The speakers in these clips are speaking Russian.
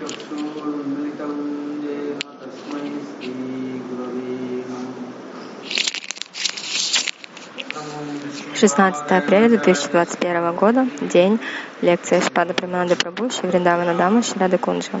चक्षुर्मिलितं येन तस्मै श्रीगुरवे नमः 16 апреля 2021 года, день, лекция Шпада Прамананды Прабhu, Шивриндавана Дама, Шрада Кунджа.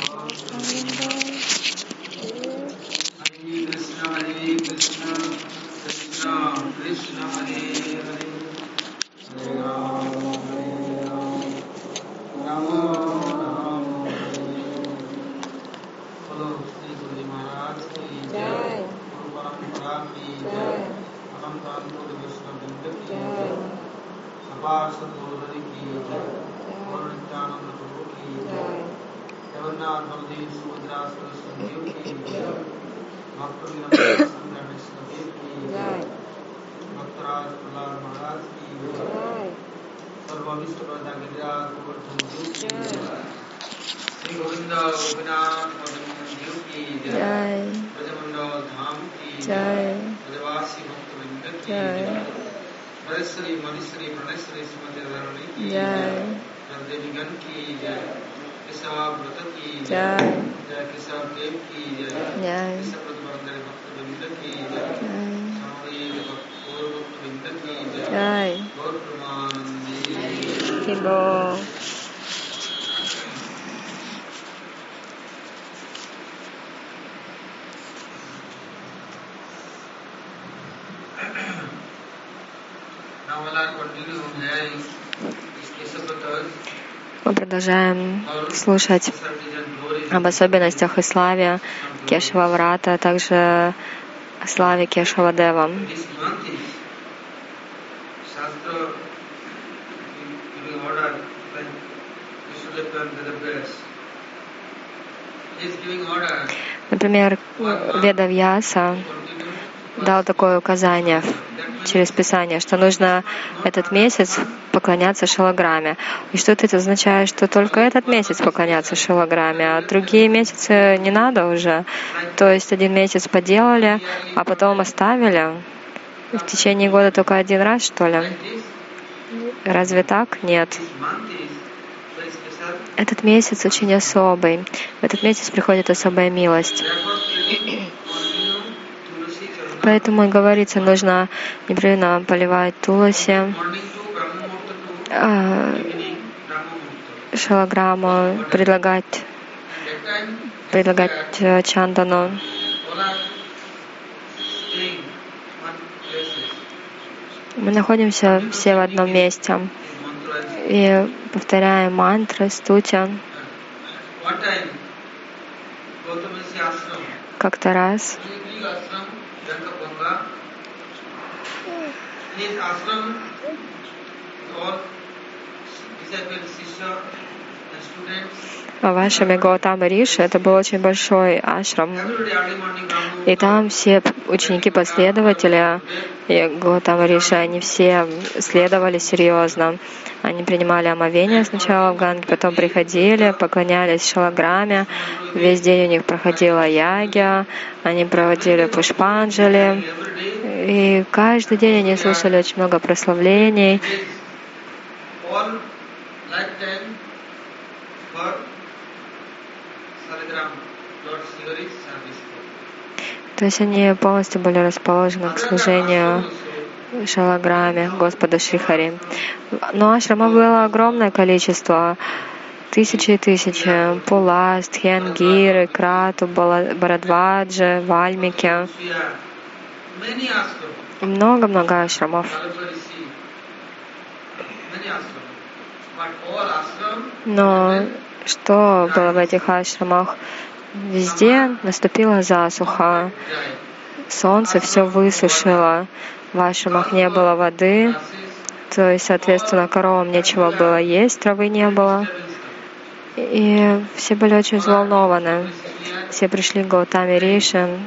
hearing this Keshav Vrata Мы продолжаем слушать об особенностях и славе Кешава Врата, а также славе Кешава Дева. Например, Веда Вьяса дал такое указание через Писание, что нужно этот месяц поклоняться шилограмме. И что это означает, что только этот месяц поклоняться шилограмме, а другие месяцы не надо уже. То есть один месяц поделали, а потом оставили. В течение года только один раз, что ли? Разве так? Нет. Этот месяц очень особый. В этот месяц приходит особая милость. Поэтому и говорится, нужно непрерывно поливать туласи, шалаграмму, предлагать, предлагать э, чандану. Мы находимся все в одном месте и повторяем мантры, ashram. Как-то раз आश्रम और शिष्य students all disciples, Sisha and students, в ашраме Гаутама Риши, это был очень большой ашрам, и там все ученики-последователи Гаутама Риши, они все следовали серьезно. Они принимали омовение сначала в Ганге, потом приходили, поклонялись шалаграме. Весь день у них проходила ягья, они проводили пушпанджали. И каждый день они слушали очень много прославлений. То есть они полностью были расположены к служению шалаграме Господа Шрихари. Но ашрамов было огромное количество, тысячи и тысячи. Пулас, Тхенгиры, Крату, Барадваджи, Вальмики. Много-много ашрамов. Но что было в этих ашрамах? Везде наступила засуха. Солнце все высушило. В ашрамах не было воды. То есть, соответственно, коровам нечего было есть, травы не было. И все были очень взволнованы. Все пришли к Гаутаме Риши Maharaj,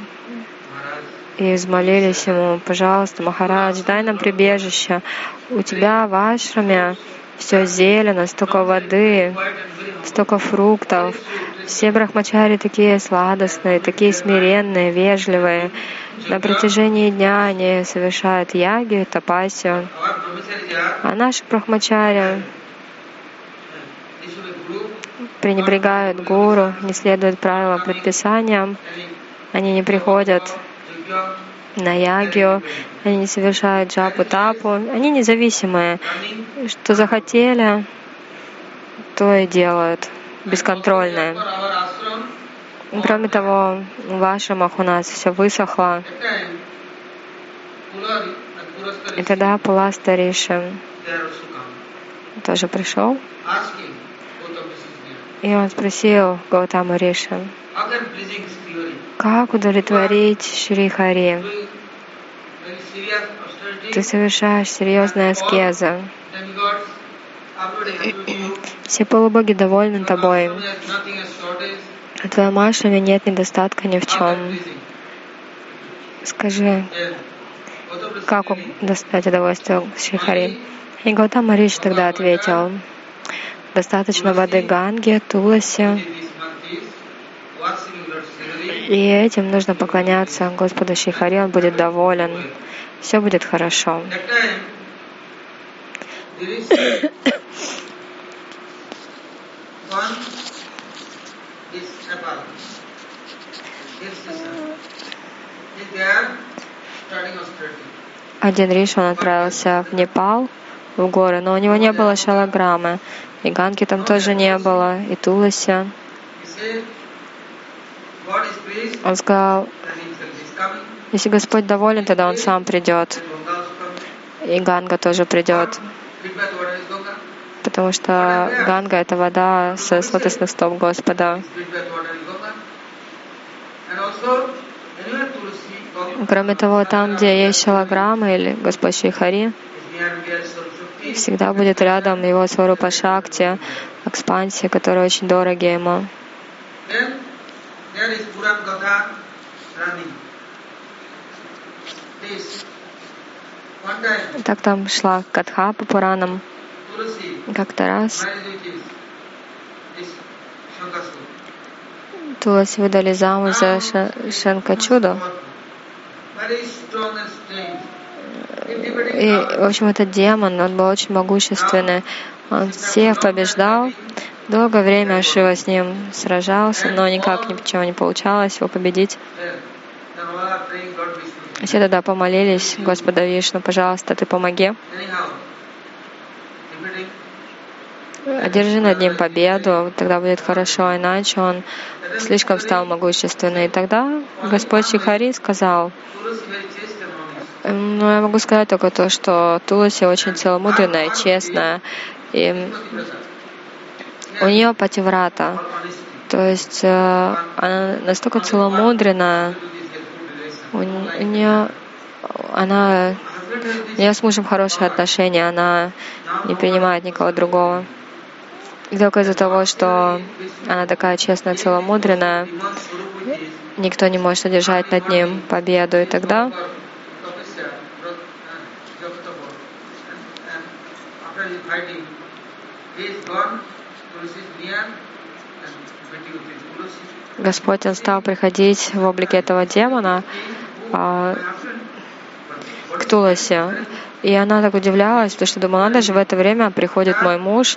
и взмолились ему, пожалуйста, Махарадж, дай нам прибежище. У тебя в ашраме все зелено, столько воды, столько фруктов. Все брахмачари такие сладостные, такие смиренные, вежливые. На протяжении дня они совершают яги, тапасию. А наши брахмачари пренебрегают гуру, не следуют правилам, предписаниям, они не приходят на ягью, они не совершают джапу тапу, они независимые, что захотели, то и делают, Ashram, Кроме того, в ашрамах у нас все высохло, и тогда Пуласта Риши тоже пришел, и он спросил Гаутаму Риши, как удовлетворить Шри Хари? Ты совершаешь серьезные аскезы. Все полубоги довольны тобой. В твоем ашраме нет недостатка ни в чем. Скажи, как достать удовольствие Шрихари? И Гаутама Риши тогда ответил, достаточно воды Ганги, Туласи, и этим нужно поклоняться Господу Шрихари, он будет доволен, все будет хорошо. Один Риш, он отправился в Непал, в горы, но у него не было шалаграммы, и Ганги там тоже не было, и pleased, Он сказал, если Господь доволен, тогда Он сам придет, и Ганга тоже придет. Потому что Ганга — это вода с лотосных стоп Господа. Кроме того, там, где есть шалаграмма или Господь Shakti. всегда будет рядом его Сварупа Шакти, экспансии, которые очень дороги ему. This. Так там шла Катха по Пуранам. Как-то раз. Туласи выдали замуж за strange. Intimidating И, в общем, этот демон, он был очень могущественный. Он всех побеждал. Долгое время Шива с ним сражался, но никак ничего не получалось его победить. Все тогда помолились, Господа Вишну, пожалуйста, ты помоги. Одержи над ним победу, тогда будет хорошо, иначе он слишком стал могущественный. И тогда Господь Шихари сказал, Tulsi very chaste and honest. «М, ну, я могу сказать только то, что Туласи очень целомудренная, честная, и у нее пативрата. То есть э, она настолько целомудренная, у нее она у нее с мужем хорошие отношения, она не принимает никого другого. И только из-за того, что она такая честная, целомудренная, никто не может одержать над ним победу. И тогда Господь, Он стал приходить в облике этого демона а, к Туласе. И она так удивлялась, потому что думала, надо же, в это время приходит мой муж,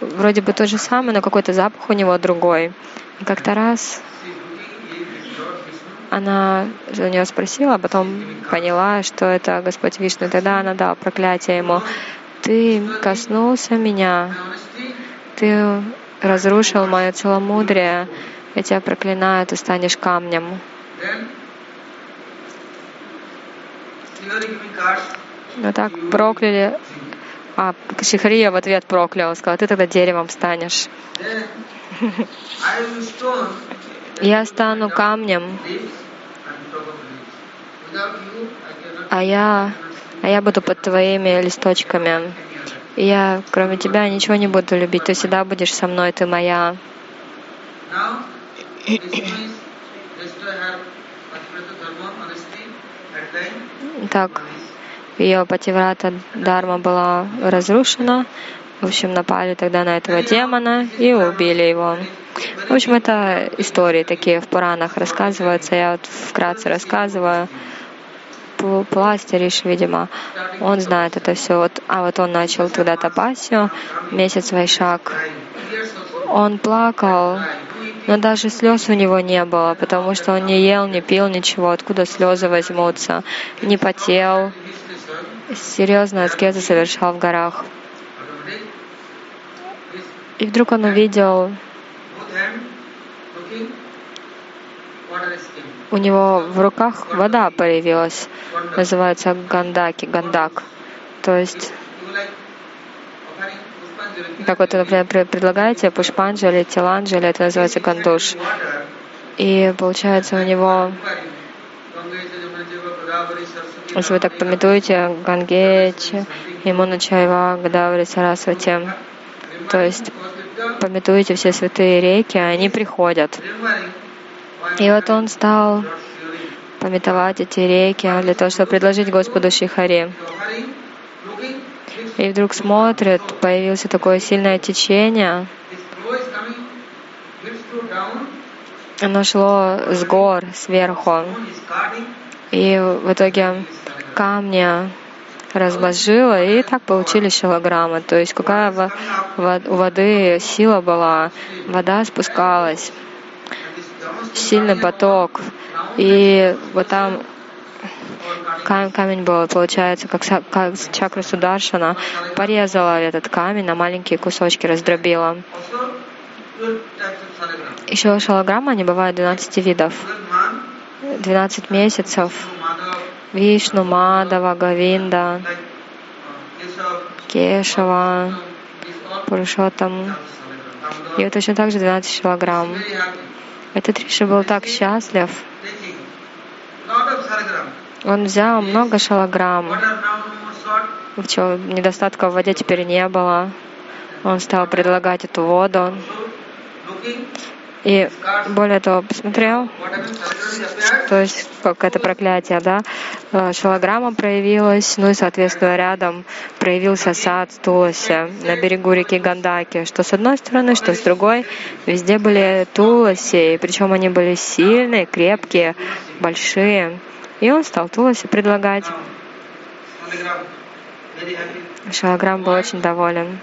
вроде бы тот же самый, но какой-то запах у него другой. И как-то раз она у нее спросила, а потом поняла, что это Господь Вишну. И тогда она дала проклятие ему. Ты коснулся меня, ты разрушил мое целомудрие, я тебя проклинаю, ты станешь камнем. Но так прокляли, а Шихария в ответ проклял, сказал, ты тогда деревом станешь. Я стану камнем, а я, а я буду под твоими листочками. Я, кроме тебя, ничего не буду любить. Ты всегда будешь со мной, ты моя. Так, ее пативрата Дарма была разрушена. В общем, напали тогда на этого демона и убили его. В общем, это истории такие в Пуранах рассказываются. Я вот вкратце рассказываю. Пластириш, видимо, он знает это все. Вот, а вот он начал тогда тапасию, месяц Вайшак. Он плакал, но даже слез у него не было, потому что он не ел, не пил ничего. Откуда слезы возьмутся? Не потел. Серьезно аскезы совершал в горах. И вдруг он увидел у него в руках вода появилась, называется гандаки, гандак. То есть, как вот, например, предлагаете пушпанджали, тиланджали, это называется гандуш. И получается у него, если вы так пометуете, Гангеч, Имуна Чайва, Гадаври, Сарасвати, то есть пометуете все святые реки, они приходят. И вот он стал пометовать эти реки для того, чтобы предложить Господу Шихари. И вдруг смотрит, появилось такое сильное течение. Оно шло с гор, сверху. И в итоге камни разложила, и так получили шилограммы. То есть какая у воды сила была, вода спускалась сильный поток. И вот там камень был, получается, как, как чакра Сударшана, порезала этот камень на маленькие кусочки, раздробила. Еще шалограмма, они бывают 12 видов. 12 месяцев. Вишну, Мадава, Гавинда, Кешава, Пурушотам. И вот точно так же 12 шалограмм. Этот Риши был так счастлив. Он взял много шалограмм. Чего, недостатка в воде теперь не было. Он стал предлагать эту воду. И более того, посмотрел, то есть как это проклятие, да, э, шалограмма проявилась, ну и, соответственно, рядом проявился сад Туласи на берегу реки Гандаки, что с одной стороны, что с другой, везде были Туласи, причем они были сильные, крепкие, большие. И он стал Туласи предлагать. Шалаграм был очень доволен.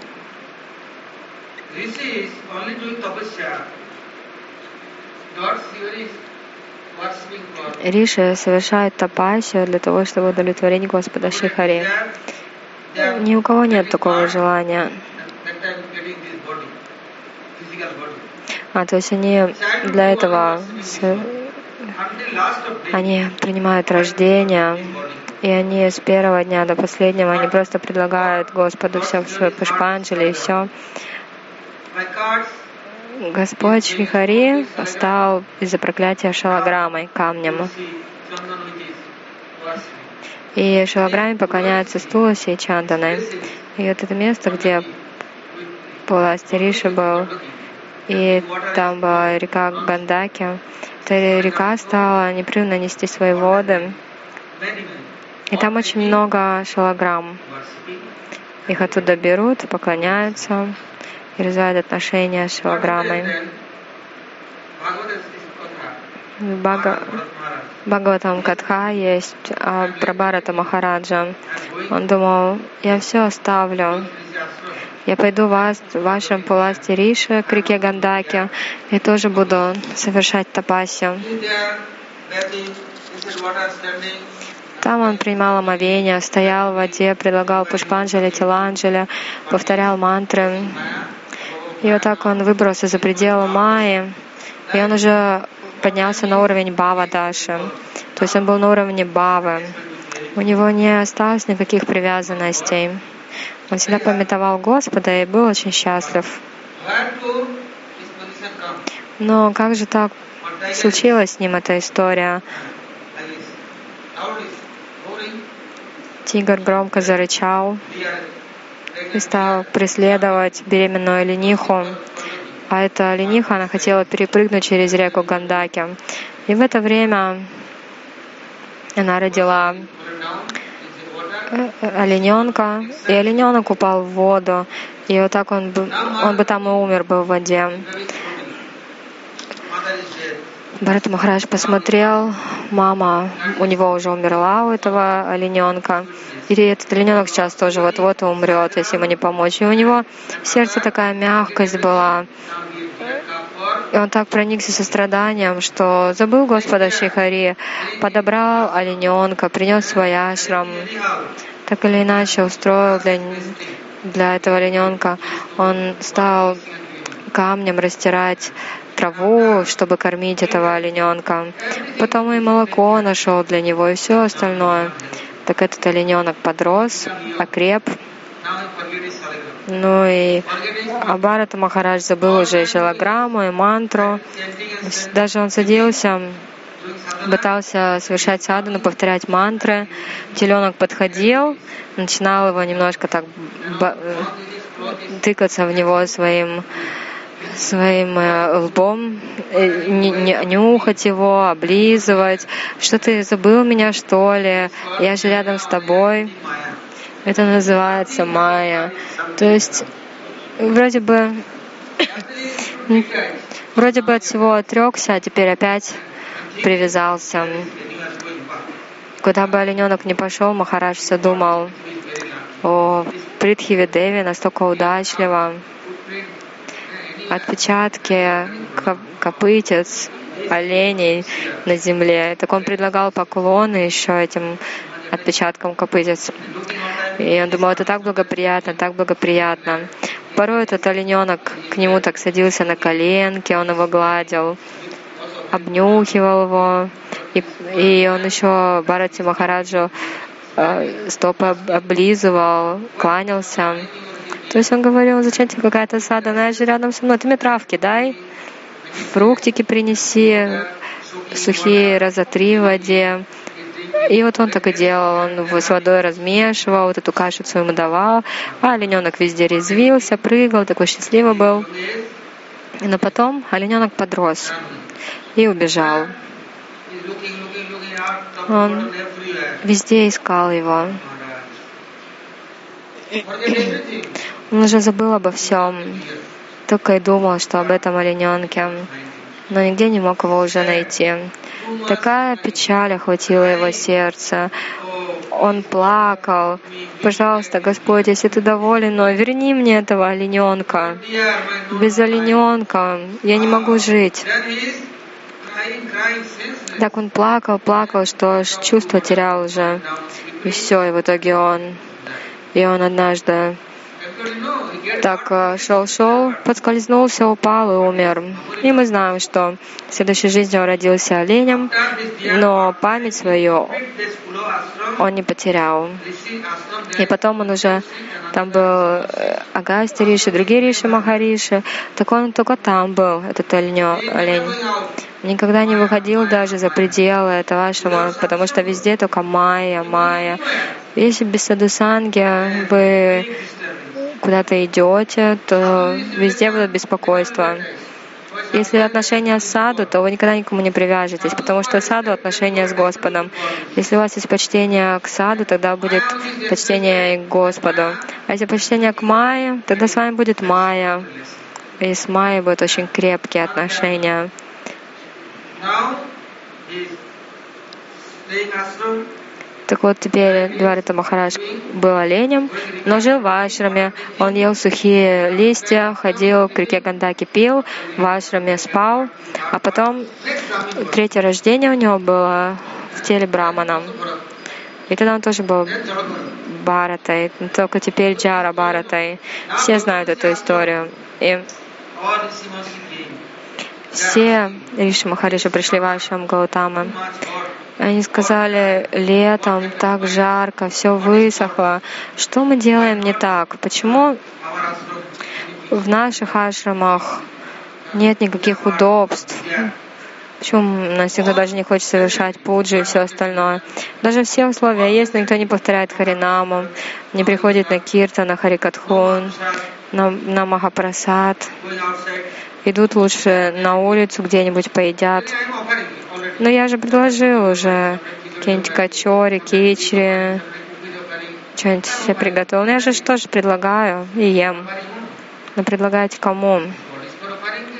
Риши совершает тапасию для того, чтобы удовлетворить Господа Шихари. Ни у кого нет такого желания. А, то есть они для этого они принимают рождение, и они с первого дня до последнего, они просто предлагают Господу все в свой пушпанджали и все. Господь Шрихари стал из-за проклятия шалаграммой, камнем. И шалаграме поклоняются Стуласи и Чанданой. И вот это место, где власть Риши был, и там была река Гандаки, эта река стала непрерывно нести свои воды. И там очень много шалаграмм. Их оттуда берут, поклоняются и развивают отношения с шалаграммой. Бага... Бхагаватам Катха есть а про Барата Махараджа. Он думал, я все оставлю. Я пойду в вашем паласте Риша к реке Гандаки и тоже буду совершать тапасию. Там он принимал омовение, стоял в воде, предлагал пушпанджали, теланджали, повторял мантры. И вот так он выбрался за пределы Майи, и он уже поднялся на уровень Бава Даши. То есть он был на уровне Бавы. У него не осталось никаких привязанностей. Он всегда пометовал Господа и был очень счастлив. Но как же так случилась с ним эта история? Тигр громко зарычал и стал преследовать беременную лениху. А эта лениха, она хотела перепрыгнуть через реку Гандаки. И в это время она родила олененка, и олененок упал в воду, и вот так он бы, он бы там и умер бы в воде. Барат Махарадж посмотрел, мама у него уже умерла, у этого олененка. И этот олененок сейчас тоже вот-вот умрет, если ему не помочь. И у него сердце такая мягкость была. И он так проникся состраданием, что забыл Господа Шихари, подобрал олененка, принес свой ашрам, так или иначе устроил для, для этого олененка. Он стал камнем растирать траву, чтобы кормить этого олененка. Потом и молоко нашел для него, и все остальное. Так этот олененок подрос, окреп. Ну и Абарата Махарадж забыл уже шилограмму, и мантру. Даже он садился, пытался совершать садану, повторять мантры. Теленок подходил, начинал его немножко так тыкаться в него своим своим э, лбом, э, нюхать его, облизывать. Что ты забыл меня, что ли? Я же рядом с тобой. Это называется майя. То есть вроде бы вроде бы от всего отрекся, а теперь опять привязался. Куда бы олененок не пошел, Махарадж все думал о Притхиве Деви настолько удачливо отпечатки копытец, оленей на земле. Так он предлагал поклоны еще этим отпечаткам копытец. И он думал, это так благоприятно, так благоприятно. Порой этот олененок к нему так садился на коленки, он его гладил, обнюхивал его. И, и он еще Барати Махараджу э, стопы облизывал, кланялся. То есть он говорил, зачем тебе какая-то сада, она же рядом со мной, ты мне травки дай, фруктики принеси, сухие разотри в воде. И вот он так и делал, он с водой размешивал, вот эту кашицу ему давал, а олененок везде резвился, прыгал, такой счастливый был. Но потом олененок подрос и убежал. Он везде искал его. Он уже забыл обо всем, только и думал, что об этом олененке, но нигде не мог его уже найти. Такая печаль охватила его сердце. Он плакал. Пожалуйста, Господь, если ты доволен, но верни мне этого олененка. Без олененка я не могу жить. Так он плакал, плакал, что аж чувство терял уже. И все, и в итоге он... И он однажды так шел-шел, э, подскользнулся, упал и умер. И мы знаем, что в следующей жизни он родился оленем, но память свою он не потерял. И потом он уже, там был э, Агасти Риши, другие Риши Махариши, так он только там был, этот оленё, олень. Никогда не выходил даже за пределы этого ашрама, потому что везде только майя, майя. Если без садусанги вы куда-то идете, то везде будет беспокойство. Если отношения с саду, то вы никогда никому не привяжетесь, потому что саду — отношения с Господом. Если у вас есть почтение к саду, тогда будет почтение и к Господу. А если почтение к Майе, тогда с вами будет Майя. И с Майей будут очень крепкие отношения. Так вот, теперь Дварита Махарадж был оленем, но жил в ашраме. Он ел сухие листья, ходил к реке Гандаки, пил, в ашраме спал. А потом третье рождение у него было в теле Брамана. И тогда он тоже был Баратой, только теперь Джара Баратой. Все знают эту историю. И все Риши Махариши пришли в Ашрам Гаутамы. Они сказали, летом так жарко, все высохло. Что мы делаем не так? Почему в наших ашрамах нет никаких удобств? Почему нас всегда даже не хочет совершать пуджи и все остальное? Даже все условия есть, но никто не повторяет Харинаму, не приходит на Кирта, на Харикатхун, на, на Махапрасад. Идут лучше на улицу где-нибудь поедят. Но я же предложил уже какие-нибудь качори, кичри, что-нибудь себе приготовил. Но я же что же предлагаю и ем. Но предлагаете кому?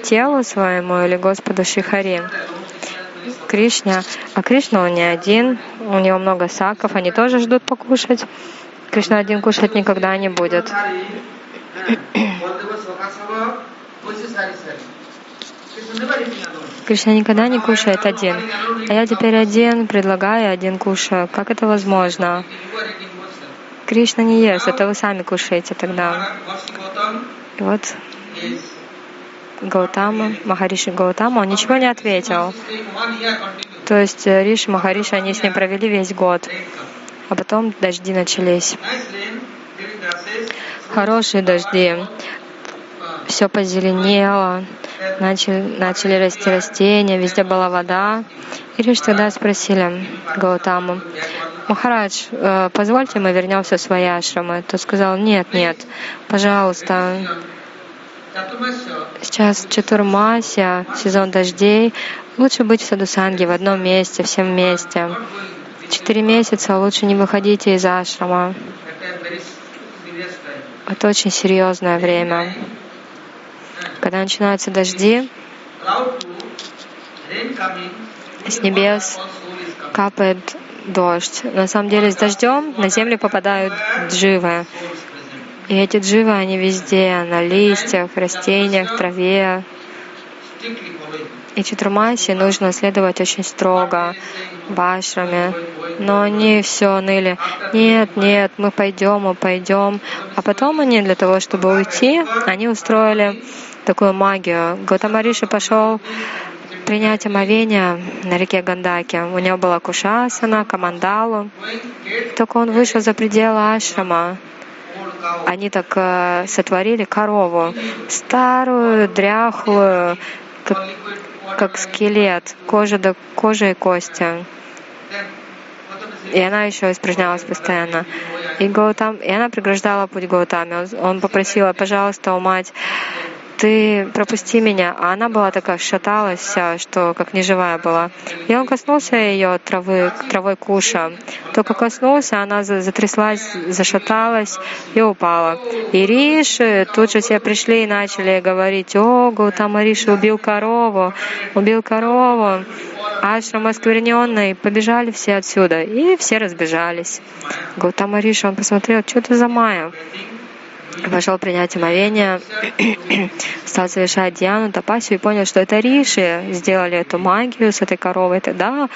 Телу своему или Господу Шихари? Кришне. А Кришна он не один, у него много саков, они тоже ждут покушать. Кришна один кушать никогда не будет. Кришна никогда не кушает один. А я теперь один предлагаю, один кушаю. Как это возможно? Кришна не ест, это вы сами кушаете тогда. И вот Гаутама, Махариши Гаутама, он ничего не ответил. То есть э, Риши, Махариши, они с ним провели весь год. А потом дожди начались. Хорошие дожди. Все позеленело начали, начали расти растения, везде была вода. И лишь тогда спросили Гаутаму, Махарадж, э, позвольте, мы вернемся в свои ашрамы. Тот сказал, нет, нет, пожалуйста. Сейчас Чатурмася, сезон дождей. Лучше быть в Садусанге в одном месте, всем вместе. Четыре месяца лучше не выходите из ашрама. Это очень серьезное время. Когда начинаются дожди, с небес капает дождь. На самом деле с дождем на землю попадают дживы. И эти дживы, они везде, на листьях, растениях, траве. И Читрумаси нужно следовать очень строго в ашраме. Но они все ныли. Нет, нет, мы пойдем, мы пойдем. А потом они для того, чтобы уйти, они устроили такую магию. Готамариши пошел принять омовение на реке Гандаки. У него была кушасана, камандалу. Только он вышел за пределы ашрама. Они так э, сотворили корову, старую, дряхлую, как, как скелет, кожа до кожи и кости. И она еще испражнялась постоянно. И, Гаутам, и она преграждала путь Гаутаме. Он попросила, пожалуйста, у мать, ты пропусти меня. А она была такая, шаталась вся, что как неживая была. И он коснулся ее травы, травой куша. Только коснулся, она затряслась, зашаталась и упала. И Риши тут же все пришли и начали говорить, о, Гаутама Риши убил корову, убил корову. Ашрам оскверненный, побежали все отсюда. И все разбежались. Гаутама Риши, он посмотрел, что это за майя? Пошел принять омовение, стал совершать Диану, Тапасию и понял, что это Риши сделали эту магию с этой коровой, тогда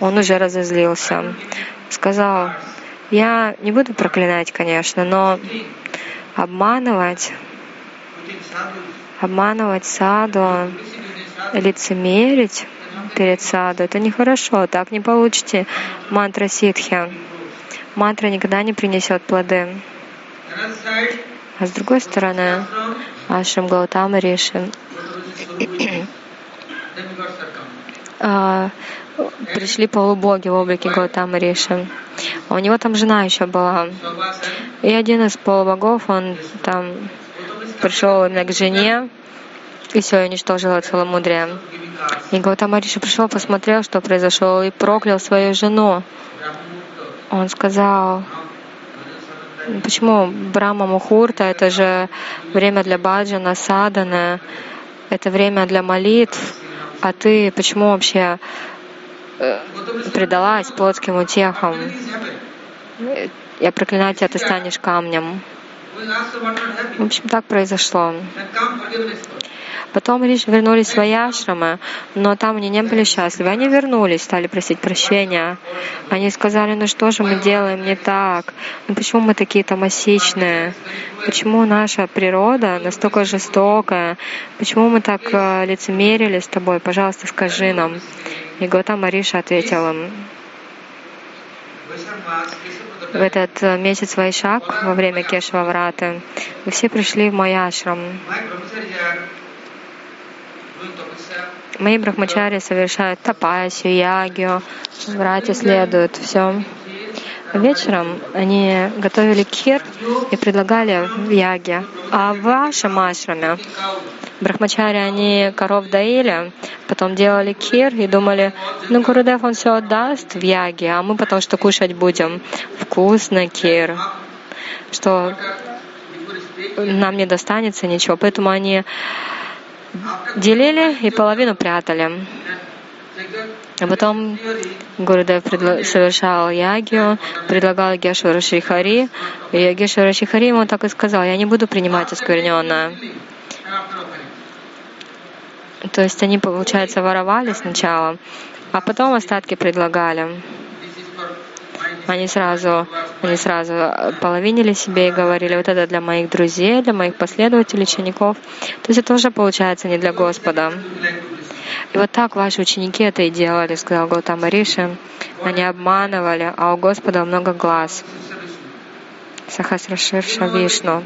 он уже разозлился. Сказал, я не буду проклинать, конечно, но обманывать, обманывать саду, лицемерить перед саду, это нехорошо, так не получите мантра ситхи. мантра никогда не принесет плоды. А с другой стороны, Ашрам Гаутама Риши а, пришли полубоги в облике Гаутама Риши. А у него там жена еще была. И один из полубогов, он там пришел именно к жене, и все, уничтожил целомудрие. giving cards. И Гаутама Риши пришел, посмотрел, что произошло, и проклял свою жену. Он сказал. Почему Брахма Мухурта, это же время для баджана, саданы, это время для молитв, а ты почему вообще э, предалась плотским утехам? Я проклинаю тебя, ты станешь камнем. В общем, так произошло. Потом вернулись в свои ашрамы, но там они не были счастливы. Они вернулись, стали просить прощения. Они сказали, ну что же мы делаем не так? Ну почему мы такие томасичные? Почему наша природа настолько жестокая? Почему мы так э, лицемерили с тобой? Пожалуйста, скажи нам. И Готама Риша ответил им, в этот э, месяц Вайшак, во время Кешвавраты, вы все пришли в мой ашрам. Мои брахмачари совершают тапасию, ягию, врате следуют, все. Вечером они готовили кир и предлагали в яге. А в вашем ашраме брахмачари, они коров доили, потом делали кир и думали, ну, Гурудев, он все отдаст в яге, а мы потом что кушать будем? Вкусно кир, что нам не достанется ничего. Поэтому они делили и половину прятали. А потом предла- совершал ягию, предлагал Гешвару Шрихари, и Гешвара Шрихари ему так и сказал, я не буду принимать оскверненное. То есть они, получается, воровали сначала, а потом остатки предлагали. This is for my Они сразу, они сразу половинили себе и говорили, вот это для моих друзей, для моих последователей, учеников. То есть это уже получается не для Господа. И вот так ваши ученики это и делали, сказал Гаутама Риши. Они обманывали, а у Господа много глаз. Сахасраширша Вишну.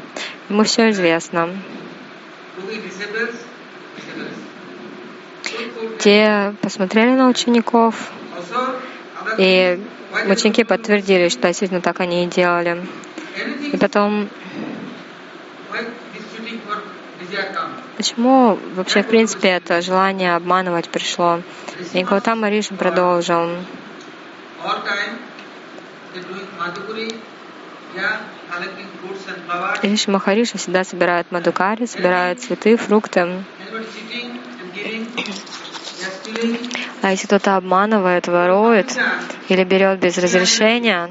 Ему все известно. Те посмотрели на учеников, и ученики подтвердили, что действительно так они и делали. И потом, почему вообще, в принципе, это желание обманывать пришло? И Гаутама Риши продолжил. Риши Махариша всегда собирает мадукари, собирает цветы, фрукты. А если кто-то обманывает, ворует или берет без разрешения,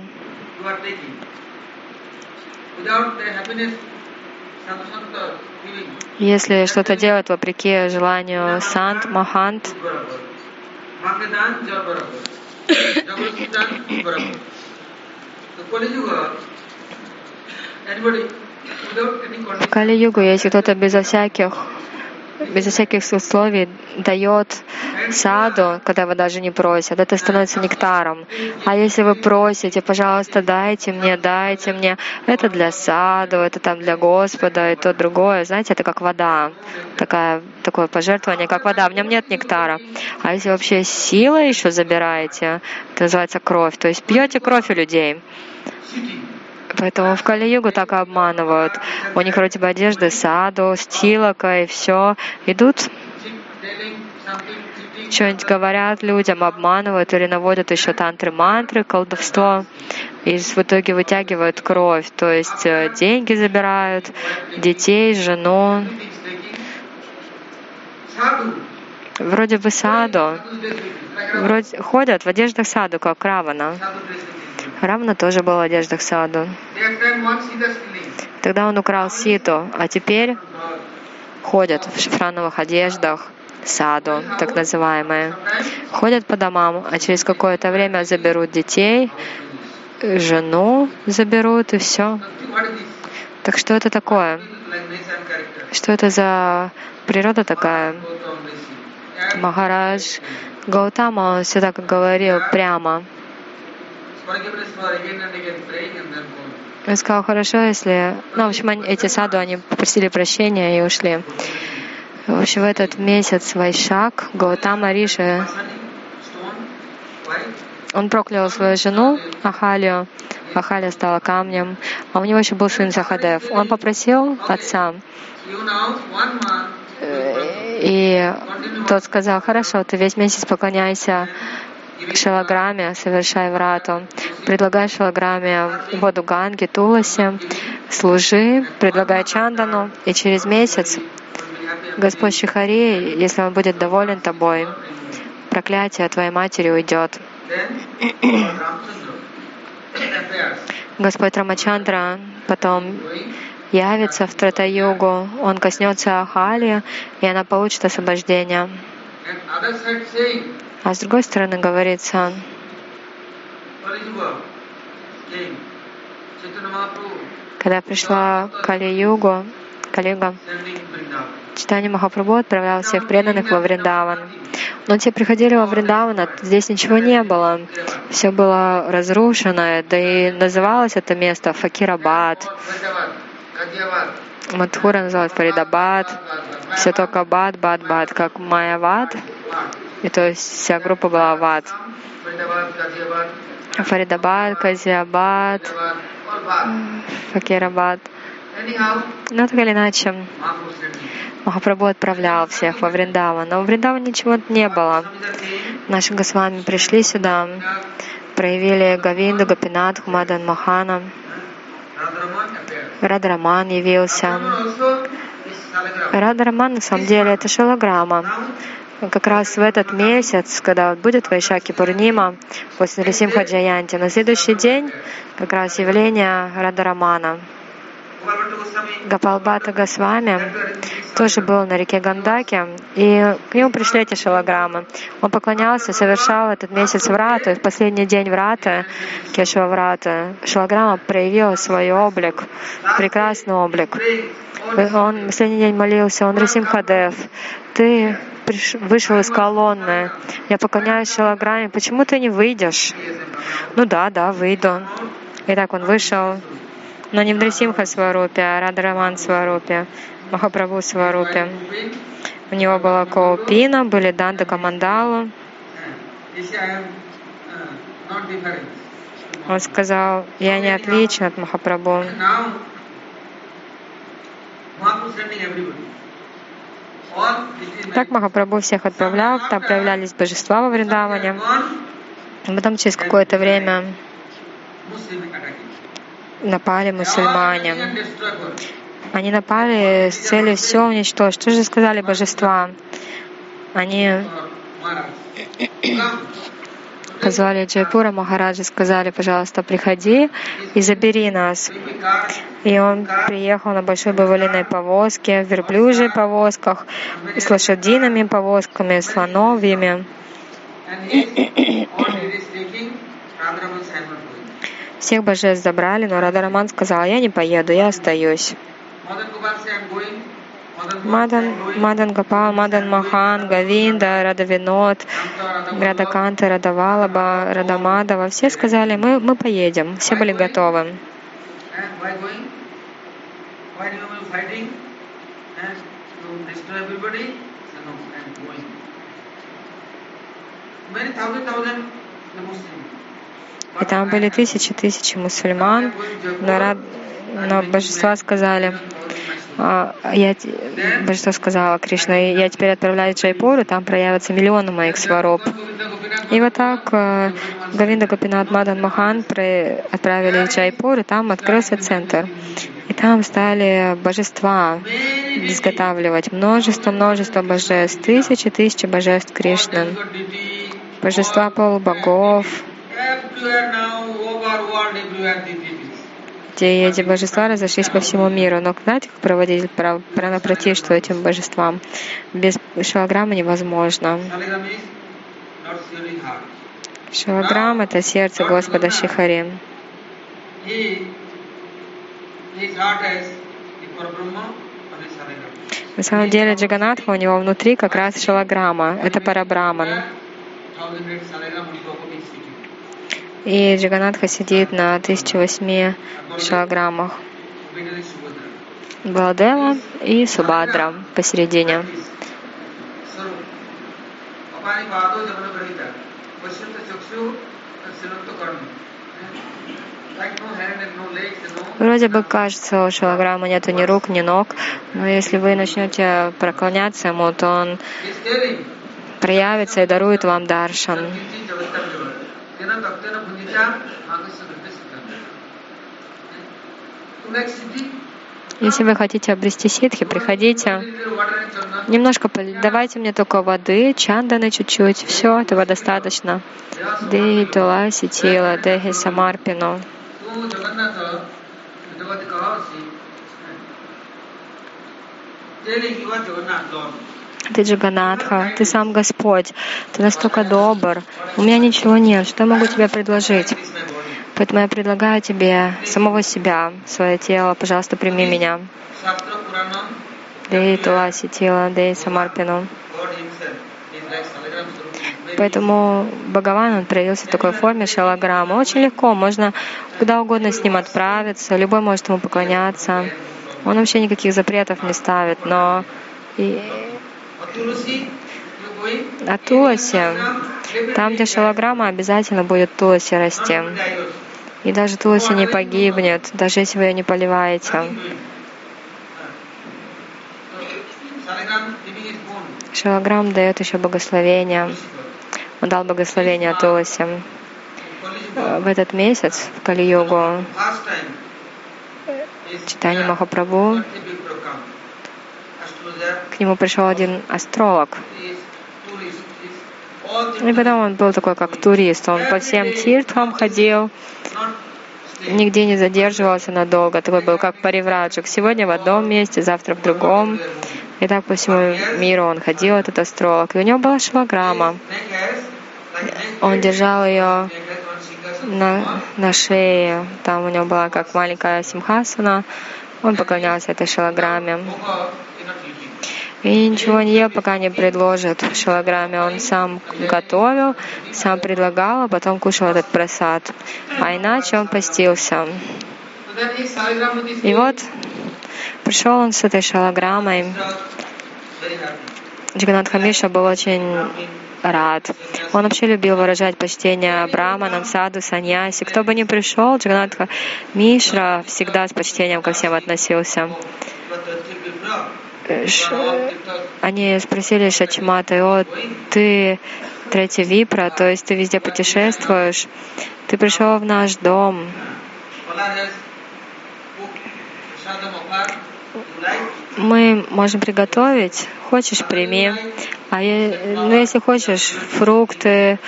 если что-то делает вопреки желанию сант, махант, в Кали-югу, если кто-то безо всяких безо всяких условий дает саду, когда вы даже не просят, это становится нектаром. А если вы просите, пожалуйста, дайте мне, дайте мне, это для саду, это там для Господа, и то другое, знаете, это как вода, такая, такое пожертвование, как вода, в нем нет нектара. А если вообще силой еще забираете, это называется кровь, то есть пьете кровь у людей. Поэтому в Кали-югу так обманывают. У них вроде бы одежды саду, стилока и все. Идут, что-нибудь говорят людям, обманывают или наводят еще тантры-мантры, колдовство. И в итоге вытягивают кровь, то есть э, деньги забирают, детей, жену. Вроде бы саду. Вроде ходят в одеждах саду, как Равана. Равна тоже был в одеждах саду. Тогда он украл ситу, а теперь ходят в шифрановых одеждах саду, так называемые. Ходят по домам, а через какое-то время заберут детей, жену заберут и все. Так что это такое? Что это за природа такая? Махарадж Гаутама, он всегда как говорил прямо. Он сказал, хорошо, если... Ну, в общем, они- эти саду, они попросили прощения и ушли. В общем, в этот месяц Вайшак, Гаутама why? он проклял свою жену Ахалию. Ахалия стала камнем. А у него еще был сын Сахадев. Он попросил отца, э, и тот сказал, хорошо, ты весь месяц поклоняйся Шалаграме, совершай врату. Предлагай Шалаграме воду Ганги, Туласи, служи, предлагай Чандану, и через месяц. Господь Шихари, если Он будет доволен тобой, проклятие твоей матери уйдет. Господь Рамачандра потом явится в Тратаюгу, Он коснется Ахали, и она получит освобождение. А с другой стороны говорится, когда пришла Кали-югу, Калига. Читание Махапрабху отправлял всех преданных во Вриндаван. Но те приходили во Вриндаван, а здесь ничего не было. Все было разрушено, да и называлось это место Факирабад. Мадхура называлась Фаридабад. Все только Бад, Бад, Бад, как Майявад. И то есть вся группа была. Vrindavan, Kadyavad, Фаридабад, Казиабад. Факирабад. Но так или иначе. Махапрабху отправлял всех во Вриндаван. Но в Вриндаване ничего не было. Наши Госвами пришли сюда, проявили Гавинду, Гапинат, Мадан Махана. Радраман явился. Радраман на самом деле это шилограмма. Как раз в этот месяц, когда вот будет Вайшаки Пурнима, после Рисимха Джаянти, на следующий день как раз явление Радарамана. Гапалбата Госвами тоже был на реке Гандаке, и к нему пришли эти шалограммы. Он поклонялся, совершал этот месяц врата, и в последний день врата, Кешева врата, шалограмма проявила свой облик, прекрасный облик. Он в последний день молился, он Рисим Хадев, ты приш- вышел из колонны, я поклоняюсь шалограмме, почему ты не выйдешь? Ну да, да, выйду. Итак, он вышел, но не в Нрисимха Сварупе, а Радраман Сварупе, Махапрабху Сварупе. У него была Коупина, были Данда Камандалу. Он сказал, я не отличен от Махапрабху. Так Махапрабху всех отправлял, там проявлялись божества во Вриндаване. Потом через какое-то время напали мусульмане. Они напали с целью все уничтожить. Что же сказали божества? Они. Позвали Джайпура Махараджа, сказали, пожалуйста, приходи и забери нас. И он приехал на большой баволиной повозке, в верблюжьей повозках, с лошадиными повозками, going. Всех божеств забрали, но Радараман сказал, я не поеду, я остаюсь. Мадан. Мадан Гапал, Мадан Махан, Гавинда, Радавинот, Радаканта, Радавалаба, Радамадова, все сказали, мы, мы поедем, все были готовы. И там были тысячи, тысячи мусульман, но, но божества сказали, я, те- божество сказала Кришна, я теперь отправляюсь в Джайпур, там проявятся миллионы моих свароп. И вот так э, Гавинда Гопинат Мадан Махан отправили в Джайпур, и там открылся центр. И там стали божества изготавливать множество-множество божеств, тысячи тысячи божеств Кришны, божества полубогов, Где эти божества разошлись по всему миру. Но знаете, как проводить прав- противство этим божествам? Без шилограмма невозможно. Шилограмм — это сердце Господа Шихари. На самом деле Джаганатха у него внутри как раз шилограмма. Это парабраман и Джаганатха сидит на 1008 шаграммах. Баладева и Субадра посередине. Вроде бы кажется, у Шалаграма нету ни рук, ни ног, но если вы начнете проклоняться ему, то он проявится и дарует вам даршан kenan 덕대는 분이자 아그스를 если вы хотите обрести ситхи, приходите. Немножко давайте мне только воды, чанданы чуть-чуть, все, этого достаточно. Дехи тула ситила, дехи самарпину. Ты Джаганатха, Ты сам Господь, Ты настолько добр. У меня ничего нет, что я могу тебе предложить? Поэтому я предлагаю тебе самого себя, свое тело, пожалуйста, прими меня. Дей Туласи Тила, Дей Самарпину. Поэтому Бхагаван он проявился в такой форме шалограмма. Очень легко, можно куда угодно с ним отправиться, любой может ему поклоняться. Он вообще никаких запретов не ставит, но и going от Туласи, там, где шалаграмма, обязательно будет Туласи расти. И даже Туласи не погибнет, даже если вы ее не поливаете. Шалаграм дает еще благословение. Он дал благословение Туласи. В этот месяц, в is читание Махапрабху, к нему пришел один астролог. И потом он был такой, как турист. Он по всем тиртхам ходил, нигде не задерживался надолго. Такой был, как паривраджик. Сегодня в одном месте, завтра в другом. И так по всему миру он ходил, этот астролог. И у него была neck Он держал ее на, на шее. Там у него была как маленькая симхасана. Он поклонялся этой шилограмме. И ничего не ел, пока не предложат в шилограмме. Он сам готовил, сам предлагал, а потом кушал этот просад. А иначе он постился. И вот пришел он с этой шалограммой. very happy. Джаганатха Миша был очень рад. Он вообще любил выражать почтение браманам, саду, саньяси. Кто бы ни пришел, Джаганатха Мишра всегда с почтением ко всем относился. Они спросили Шачмата, о, ты третий випра, то есть ты везде путешествуешь, ты пришел в наш дом, мы можем приготовить, хочешь прими, а ну, если хочешь фрукты,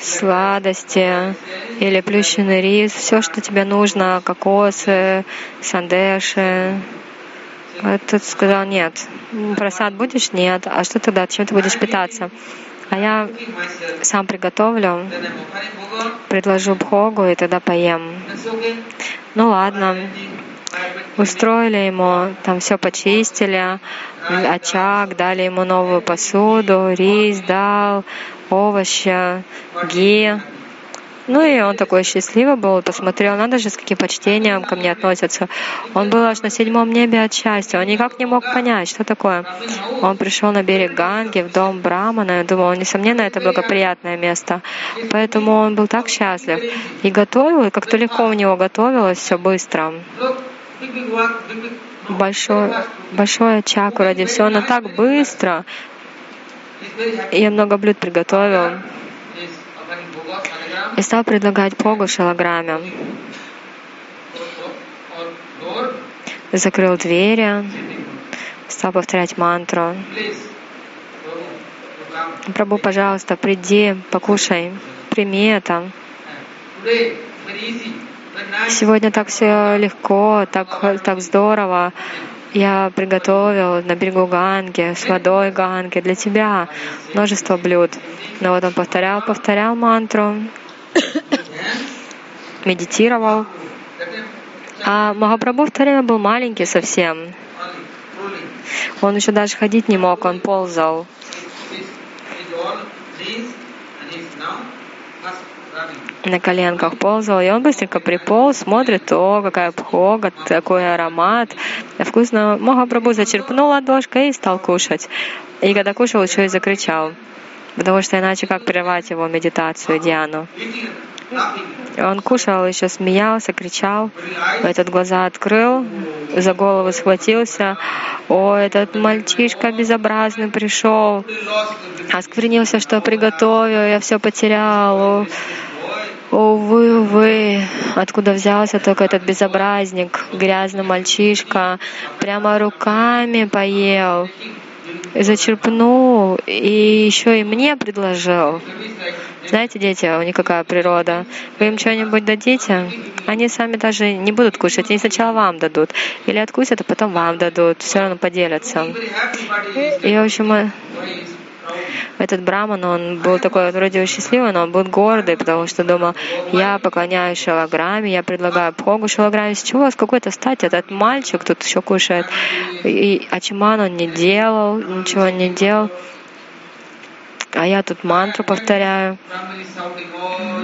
сладости или плющенный рис, все, что тебе нужно, кокосы, сандеши. А тот сказал, нет, просад будешь? Нет. А что тогда? Чем ты будешь питаться? А я сам приготовлю, предложу Бхогу и тогда поем. Ну ладно. Устроили ему, там все почистили, очаг, дали ему новую посуду, рис дал, овощи, ги. Ну и он такой счастливый был, посмотрел, надо же, с каким почтением ко мне относятся. Он был аж на седьмом небе от счастья, он никак не мог понять, что такое. Он пришел на берег Ганги, в дом Брамана, я думал, несомненно, это благоприятное место. Поэтому он был так счастлив. И готовил, и как-то легко у него готовилось все быстро. Большой, большой очаг вроде все, но так быстро. Я много блюд приготовил. И стал предлагать Богу шалограмме. Закрыл двери, стал повторять мантру. Прабу, пожалуйста, приди, покушай, прими это. Сегодня так все легко, так, так здорово. Я приготовил на берегу Ганги, с водой Ганги для тебя множество блюд. Но вот он повторял, повторял мантру, медитировал. А Махапрабху в то время был маленький совсем. Он еще даже ходить не мог, он ползал. На коленках ползал, и он быстренько приполз, смотрит, о, какая пхога, такой аромат. Вкусно. Махапрабху зачерпнул ладошкой и стал кушать. И когда кушал, еще и закричал. Потому что иначе как прервать его медитацию, Диану? Он кушал, еще смеялся, кричал. Этот глаза открыл, за голову схватился. О, этот мальчишка безобразный пришел. Осквернился, что приготовил, я все потерял. Увы, увы, откуда взялся только этот безобразник, грязный мальчишка, прямо руками поел, зачерпнул и еще и мне предложил. Знаете, дети, у них какая природа. Вы им что-нибудь дадите, они сами даже не будут кушать. Они сначала вам дадут. Или откусят, а потом вам дадут. Все равно поделятся. И, в общем, этот браман, он был такой вроде счастливый, но он был гордый, потому что думал, я поклоняюсь шалаграме, я предлагаю Богу шалаграме. С чего, с какой-то стати этот мальчик тут еще кушает? И Ачиман он не делал, ничего не делал. А я тут мантру повторяю.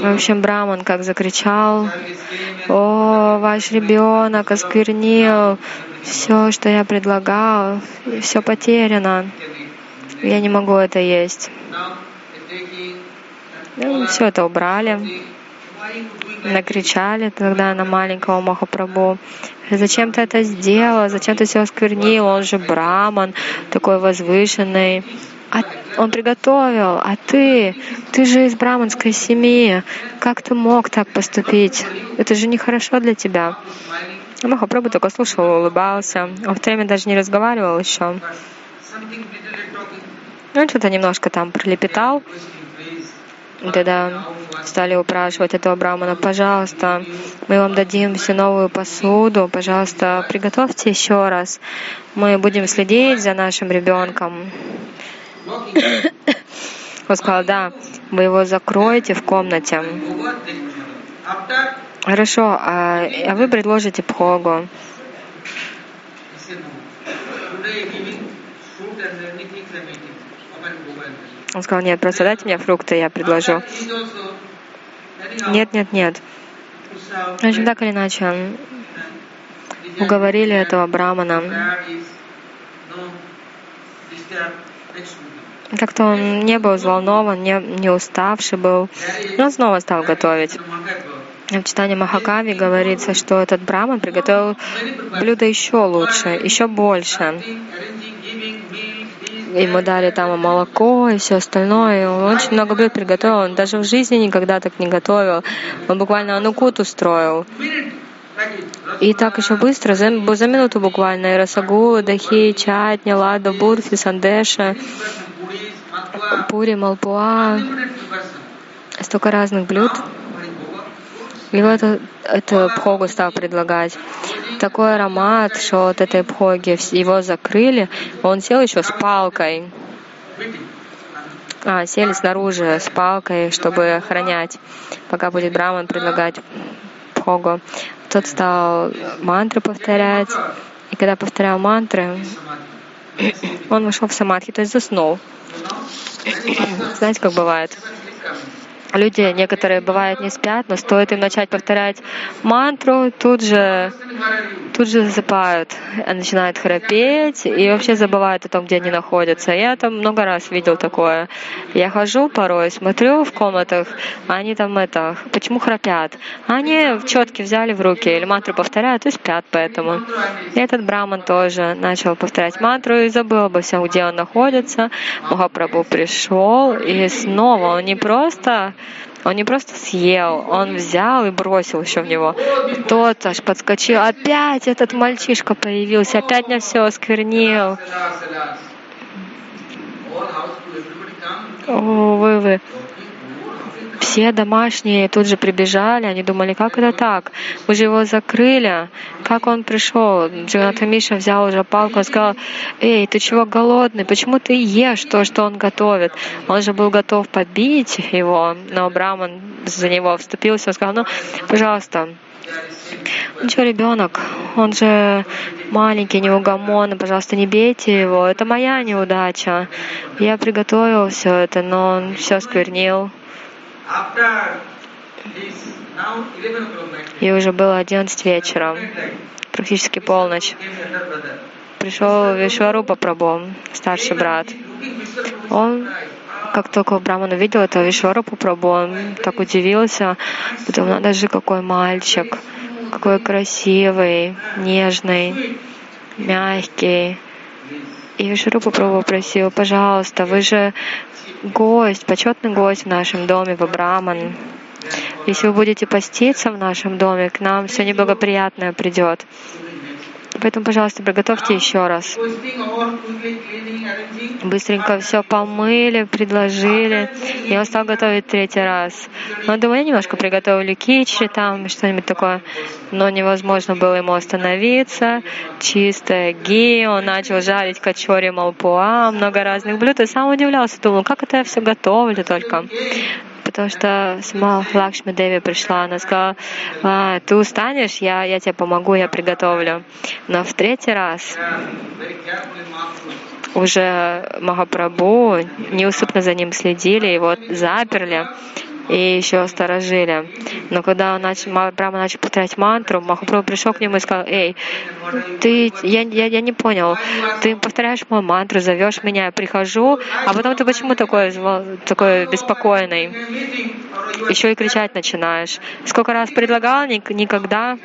В общем, Браман как закричал, «О, ваш ребенок осквернил все, что я предлагал, все потеряно. Я не могу это есть». Ну, все это убрали, накричали тогда на маленького Махапрабху. Зачем ты это сделал? Зачем ты все осквернил? Он же браман, такой возвышенный а он приготовил, а ты, ты же из браманской семьи, как ты мог так поступить? Это же нехорошо для тебя. Махапрабху только слушал, улыбался. Он в то время даже не разговаривал еще. Он что-то немножко там пролепетал. Тогда стали упрашивать этого брамана, пожалуйста, мы вам дадим всю новую посуду, пожалуйста, приготовьте еще раз. Мы будем следить за нашим ребенком. Он сказал, да, вы его закроете в комнате. Хорошо, а, а вы предложите пхогу. Он сказал, нет, просто дайте мне фрукты, я предложу. Нет, нет, нет. В общем, так или иначе, уговорили этого брамана. Как-то он не был взволнован, не, не уставший был. Но снова стал готовить. В читании Махакави говорится, что этот браман приготовил блюдо еще лучше, еще больше. Ему дали там молоко и все остальное. Он очень много блюд приготовил. Он даже в жизни никогда так не готовил. Он буквально анукут устроил. И так еще быстро, за, за минуту буквально, и расагу, дахи, чатня, лада, бурфи, сандеша, пури, малпуа, столько разных блюд. И вот это, это пхогу стал предлагать. Такой аромат, что от этой пхоги его закрыли. Он сел еще с палкой. А, сели снаружи с палкой, чтобы охранять, пока будет Браман предлагать пхогу. Тот стал мантры повторять. И когда повторял мантры, он вошел в самадхи, то есть заснул. Знаете, как бывает? Люди некоторые бывают не спят, но стоит им начать повторять мантру, тут же, тут же засыпают, начинают храпеть и вообще забывают о том, где они находятся. Я там много раз видел такое. Я хожу порой, смотрю в комнатах, они там это, почему храпят? Они четки взяли в руки или мантру повторяют и спят поэтому. И этот браман тоже начал повторять мантру и забыл обо всем, где он находится. Махапрабху пришел и снова он не просто он не просто съел, он взял и бросил еще в него. Тот аж подскочил. Опять этот мальчишка появился, опять мне все осквернил. О, вы, вы. Все домашние тут же прибежали, они думали, как это так? Мы же его закрыли. Как он пришел? Джанатха Миша взял уже палку и сказал, эй, ты чего голодный? Почему ты ешь то, что он готовит? Он же был готов побить его, но Браман за него вступился и сказал, ну, пожалуйста, ну что, ребенок, он же маленький, неугомонный, пожалуйста, не бейте его. Это моя неудача. Я приготовил все это, но он все сквернил. И уже было 11 вечера, практически полночь. Пришел Вишварупа Прабhu, старший брат. Он, как только Браман увидел этого Вишварупу Прабhu, он так удивился, потому надо же какой мальчик, какой красивый, нежный, мягкий. И Вишварупа Прабhu просил, пожалуйста, вы же гость, почетный гость в нашем доме, в Браман. Если вы будете поститься в нашем доме, к нам все неблагоприятное придет. Поэтому, пожалуйста, приготовьте еще раз. Быстренько все помыли, предложили. И он стал готовить третий раз. Но думаю, я немножко приготовлю кичи, там что-нибудь такое. Но невозможно было ему остановиться. Чистое ги, он начал жарить качори малпуа, много разных блюд. И сам удивлялся, думал, как это я все готовлю только. Потому что сама Лакшми Деви пришла, она сказала, а, ты устанешь, я, я тебе помогу, я приготовлю. Но в третий раз уже Махапрабху неусыпно за ним следили, его заперли и еще сторожили. Но когда он начал, Брахма начал повторять мантру, Махапрабху пришел к нему и сказал, «Эй, ты, я, я, я не понял, ты повторяешь мою мантру, зовешь меня, я прихожу, а потом ты почему такой, такой беспокойный? Еще и кричать начинаешь. Сколько раз предлагал, ник- никогда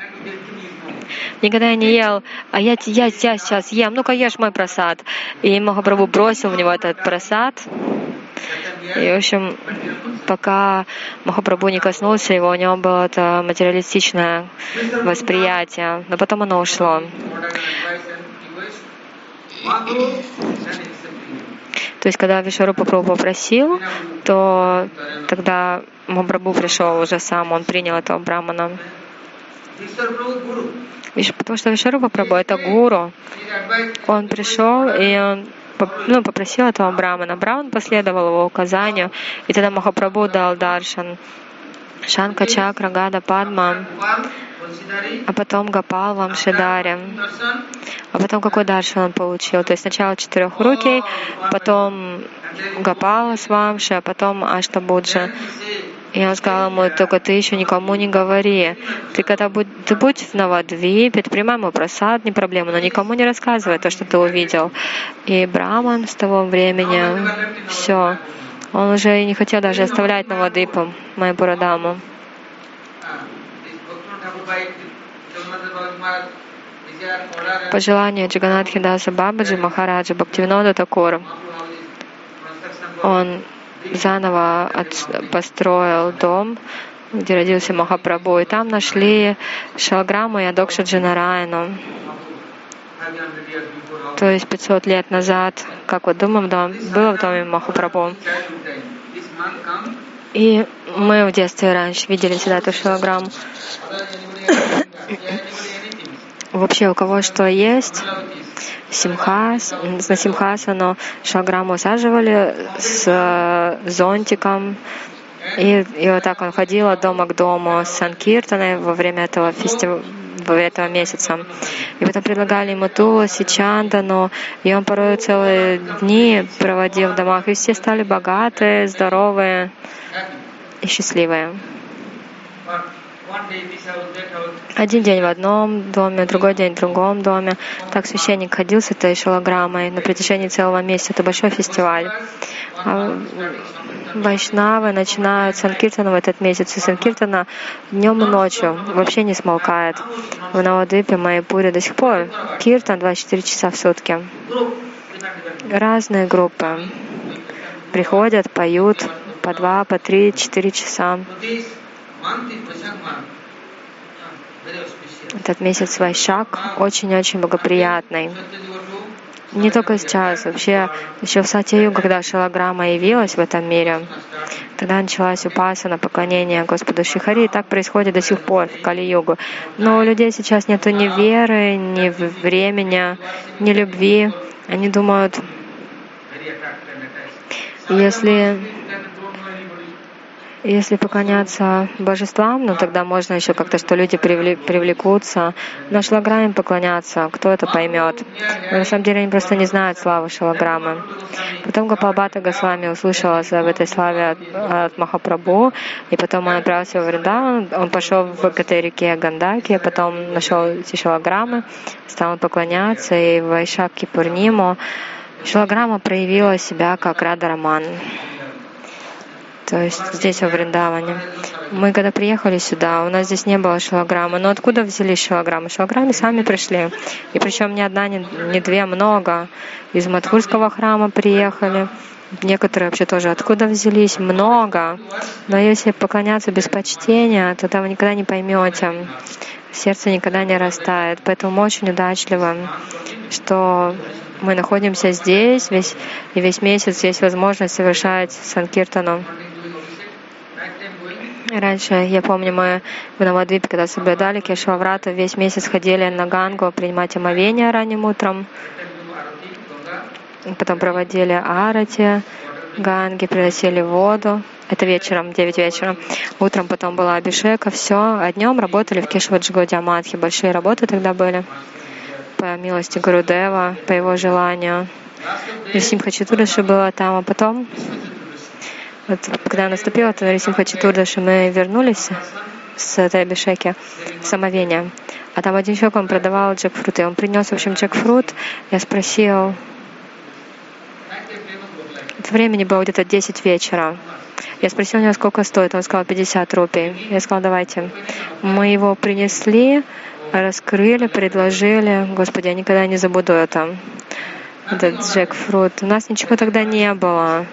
Никогда я не ел, а я, я, я сейчас ем, ну-ка ешь мой просад. И Махапрабху бросил в него этот просад. И, в общем, пока Махапрабху не коснулся его, у него было это материалистичное восприятие, но потом оно ушло. То есть, когда Вишварупа Прабху попросил, то тогда Махапрабху пришел уже сам, он принял этого брамана. Потому что Вишварупа Прабху — это гуру. Он пришел, и он ну, попросил этого брамана. Браман последовал его указанию, и тогда Махапрабху дал даршан. Шанка Чакра, Гада, Падма, а потом Гапал, Вамшидари. А потом какой даршан он получил? То есть сначала четырехрукий, потом Гапала с Вамши, а потом Аштабуджа. И он сказал ему, только ты еще никому не говори. Ты когда будь, ты будь в Навадвипе, принимай мой просад, не проблема, но никому не рассказывай то, что ты увидел. И Браман с того времени, все, он уже не хотел даже оставлять order and По желанию Джаганатхи Даса Бабаджи Махараджа Бхактивинода Такура, он заново от- построил дом, где родился Махапрабху, и там нашли Шалграму и Адокша Джанарайну. 500 years before our То есть 500 лет назад, как вот думаем, дом, было в доме Махапрабху. И мы в детстве раньше видели всегда эту шилограмму. Вообще у кого что есть. Симхас, на симхасану шаграмму усаживали с э, зонтиком, и, и вот так он ходил от дома к дому с Санкиртаной во время этого фестиваля во время этого месяца. И потом предлагали ему Туласи, Чандану, и он порой целые дни проводил в домах, и все стали богатые, здоровые и счастливые. Один день в одном доме, другой день в другом доме. Так священник ходил с этой шалограммой на протяжении целого месяца. Это большой фестиваль. А Вайшнавы начинают Санкиртана в этот месяц, и Санкиртана днем и ночью вообще не смолкает. В Навадвипе, Майпуре до сих пор Киртан 24 часа в сутки. Разные группы приходят, поют по два, по три, четыре часа. Этот месяц Вайшак очень-очень благоприятный. Satyajivatu, Не только сейчас, вообще еще в Сатью, когда Шалаграма явилась в этом мире, тогда началась упасана, поклонение Господу Шихари, и так происходит до сих пор в Кали-югу. Но у людей сейчас нет ни веры, ни времени, ни любви. Они думают, если, Если поклоняться божествам, ну тогда можно еще как-то, что люди привлекутся. Но шалаграме поклоняться, кто это поймет? Но на самом деле они просто не знают славы шалаграммы. Потом Гапалбата Госвами услышала об этой славе от, от Махапрабху, и потом он отправился в Вриндаван, он пошел в этой реке Гандаки, потом нашел эти шалаграммы, стал поклоняться, и в Айшапке Пурниму шалаграмма проявила себя как Рада Роман то есть здесь, во Вриндаване. Мы когда приехали сюда, у нас здесь не было шилограммы. Но откуда взялись шилограммы? Шилограммы сами пришли. И причем не одна, не, не две, много. Из Матхурского храма приехали. Некоторые вообще тоже откуда взялись? Много. Но если поклоняться без почтения, то вы никогда не поймете. Сердце никогда не растает. Поэтому мы очень удачливы, что мы находимся здесь весь, и весь месяц есть возможность совершать санкиртану. Раньше, я помню, мы в Навадвипе, когда соблюдали Кешаврата, весь месяц ходили на Гангу принимать омовение ранним утром. Потом проводили арати, ганги, приносили воду. Это вечером, 9 вечера. Утром потом была Абишека, все. А днем работали в Кешваджгоде Амадхи. Большие работы тогда были. По милости Гурудева, по его желанию. И Симхачатураши было там. А потом вот, когда наступило Рисимха Чатурдаши, мы вернулись с этой Абишеки, самовения. А там один человек, он продавал джекфрут, и он принес, в общем, джекфрут. Я спросил, это времени было где-то 10 вечера. Я спросил у него, сколько стоит. Он сказал, 50 рупий. Я сказал, давайте. Мы его принесли, раскрыли, предложили. Господи, я никогда не забуду это. Этот джекфрут. У нас ничего тогда не было.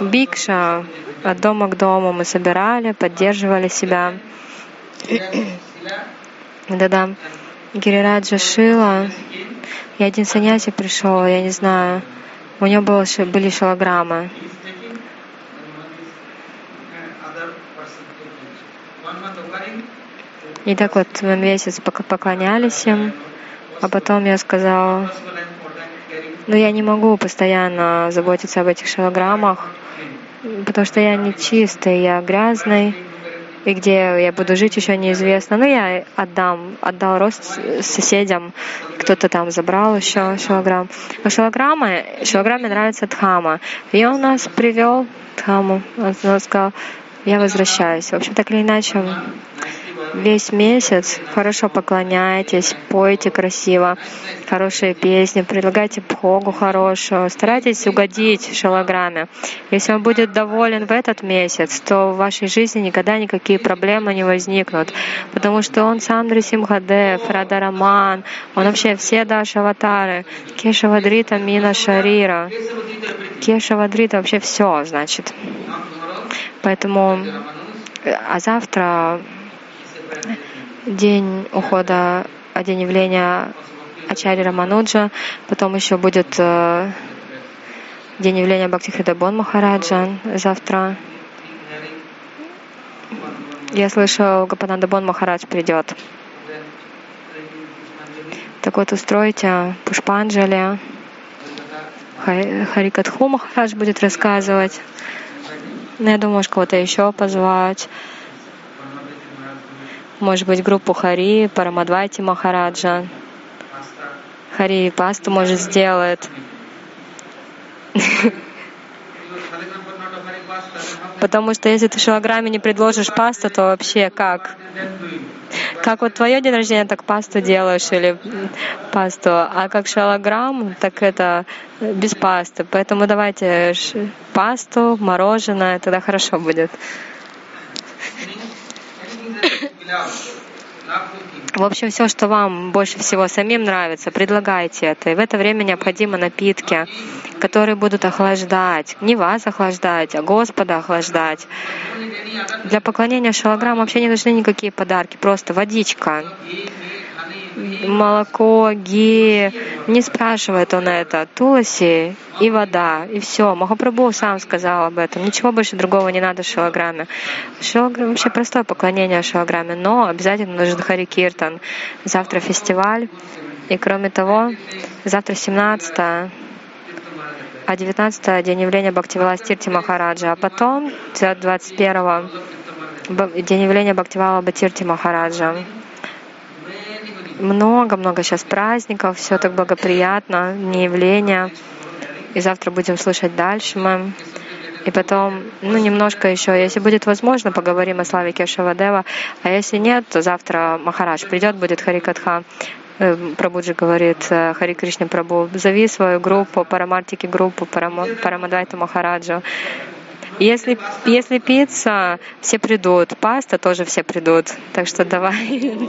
Бикша от дома к дому мы собирали, поддерживали себя. Да-да. Гирираджа Шила. И один саньяси пришел, я не знаю. У него было, были шалограммы. И так вот мы месяц поклонялись им, а потом я сказала, ну я не могу постоянно заботиться об этих шалограммах, потому что я не чистый, я грязный, и где я буду жить, еще неизвестно. Но ну, я отдам, отдал рост соседям, кто-то там забрал еще шилограмм. Но шилограммы, шилограмме нравится Дхама. И он нас привел Дхаму. Он сказал, я возвращаюсь. В общем, так или иначе, весь месяц хорошо поклоняйтесь, пойте красиво, хорошие песни, предлагайте пхогу хорошую, старайтесь угодить шалограмме. Если он будет доволен в этот месяц, то в вашей жизни никогда никакие проблемы не возникнут, потому что он сам Дрисимхадев, Радараман, он вообще все Даши аватары, Кешавадрита Мина Шарира. Кешавадрита вообще все, значит. Поэтому, а завтра день ухода, день явления Ачари Рамануджа, потом еще будет э, день явления Бхактихридабон Махараджа завтра. Я слышал, Гапананда Бон Махарадж придет. Так вот, устройте Пушпанджали. Харикатху Махарадж будет рассказывать. Ну, я думаю, может, кого-то еще позвать может быть, группу Хари, Парамадвайти Махараджа. Хари пасту, может, сделает. Потому что если ты шилограмме не предложишь пасту, то вообще как? Как вот твое день рождения, так пасту делаешь или пасту, а как шалограмм, так это без пасты. Поэтому давайте пасту, мороженое, тогда хорошо будет. В общем, все, что вам больше всего самим нравится, предлагайте это. И в это время необходимы напитки, которые будут охлаждать. Не вас охлаждать, а Господа охлаждать. Для поклонения шалаграм вообще не нужны никакие подарки, просто водичка молоко, ги. Не спрашивает он это. Туласи и вода, и все. Махапрабху сам сказал об этом. Ничего больше другого не надо в шилаграме. Шилаграм вообще простое поклонение шилаграме, но обязательно нужен Хари Киртан. Завтра фестиваль. И кроме того, завтра 17 а 19 день явления Бхактивала Стирти Махараджа, а потом 21 день явления Бхактивала Батирти Махараджа. Много-много сейчас праздников, все так благоприятно, не явление. И завтра будем слышать дальше мы. И потом, ну, немножко еще, если будет возможно, поговорим о славе Кешавадева. А если нет, то завтра Махарадж придет, будет Харикатха. Э, Прабуджи говорит, э, Хари Кришна Прабу, зови свою группу, Парамартики группу, Парамадвайта Махараджа. Если, если пицца, все придут, паста тоже все придут. Так что давай.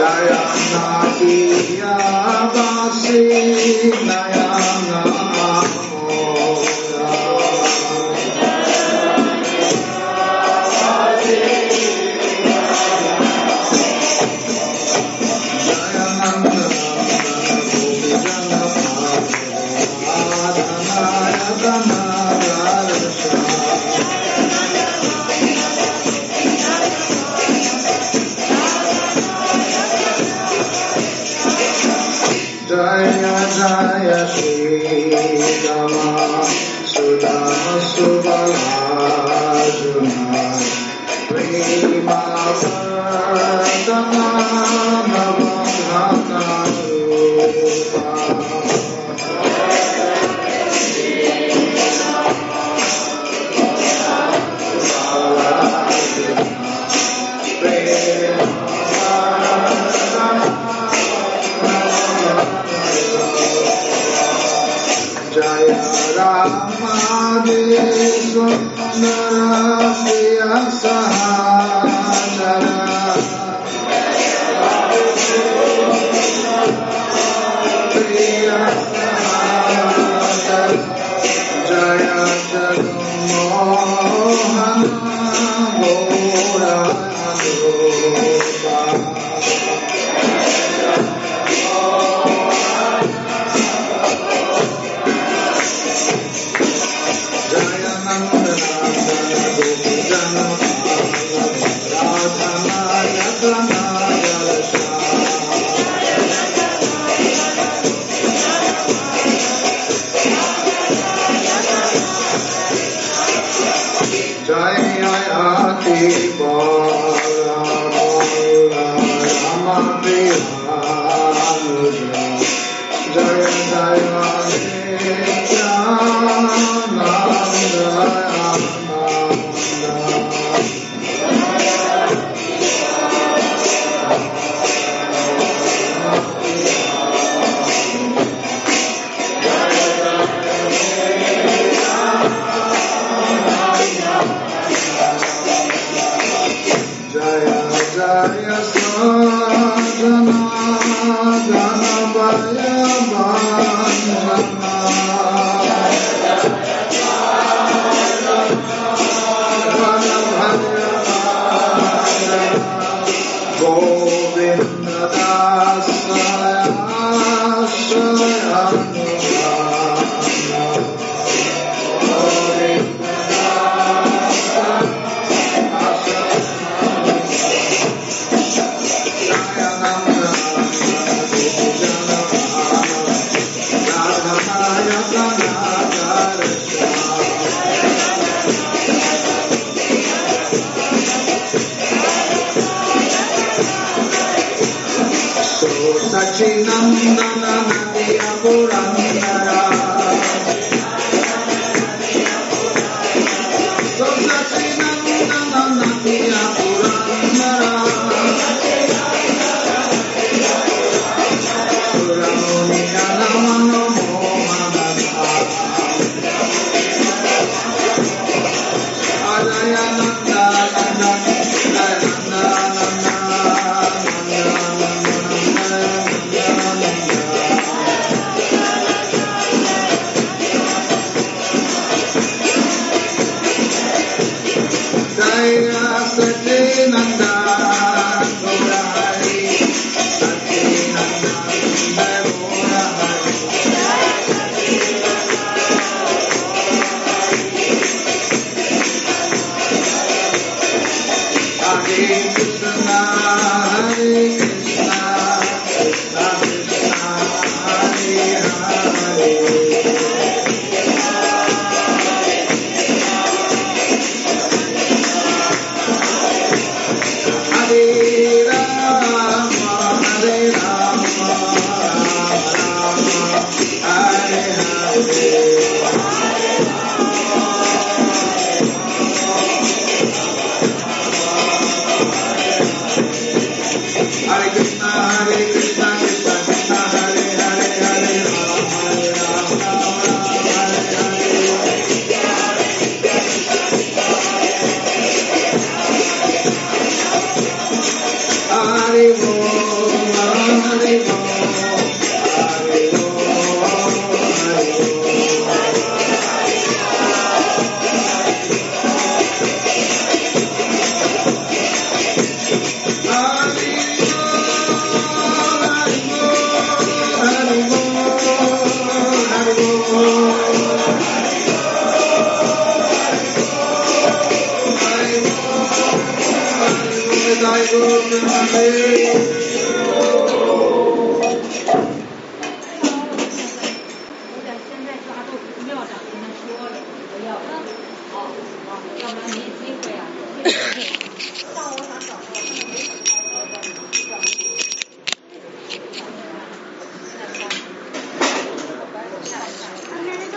Jaya Satya Vasi